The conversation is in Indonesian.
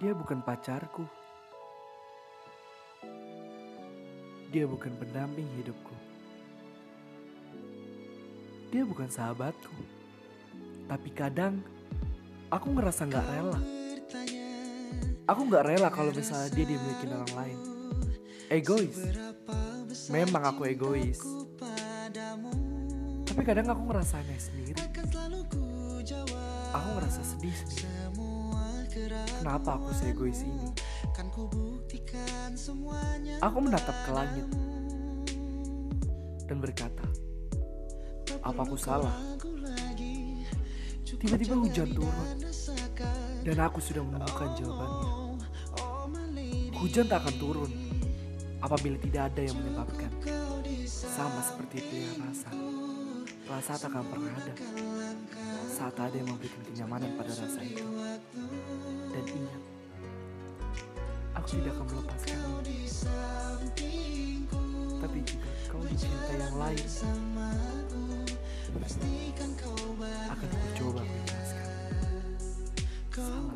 Dia bukan pacarku. Dia bukan pendamping hidupku. Dia bukan sahabatku. Tapi kadang aku ngerasa nggak rela. Aku nggak rela kalau misalnya dia dimiliki orang lain. Egois. Memang aku egois. Tapi kadang aku ngerasanya sendiri. Aku ngerasa sedih sendiri. Kenapa aku seegois ini? Aku menatap ke langit dan berkata, apa aku salah? Tiba-tiba hujan turun dan aku sudah menemukan jawabannya. Hujan tak akan turun apabila tidak ada yang menyebabkan. Sama seperti pilihan rasa. Rasa tak akan pernah ada saat ada yang memberikan kenyamanan pada rasa itu tidak akan melepaskanmu tapi jika kau mencintai yang lain akan aku coba melepaskan kau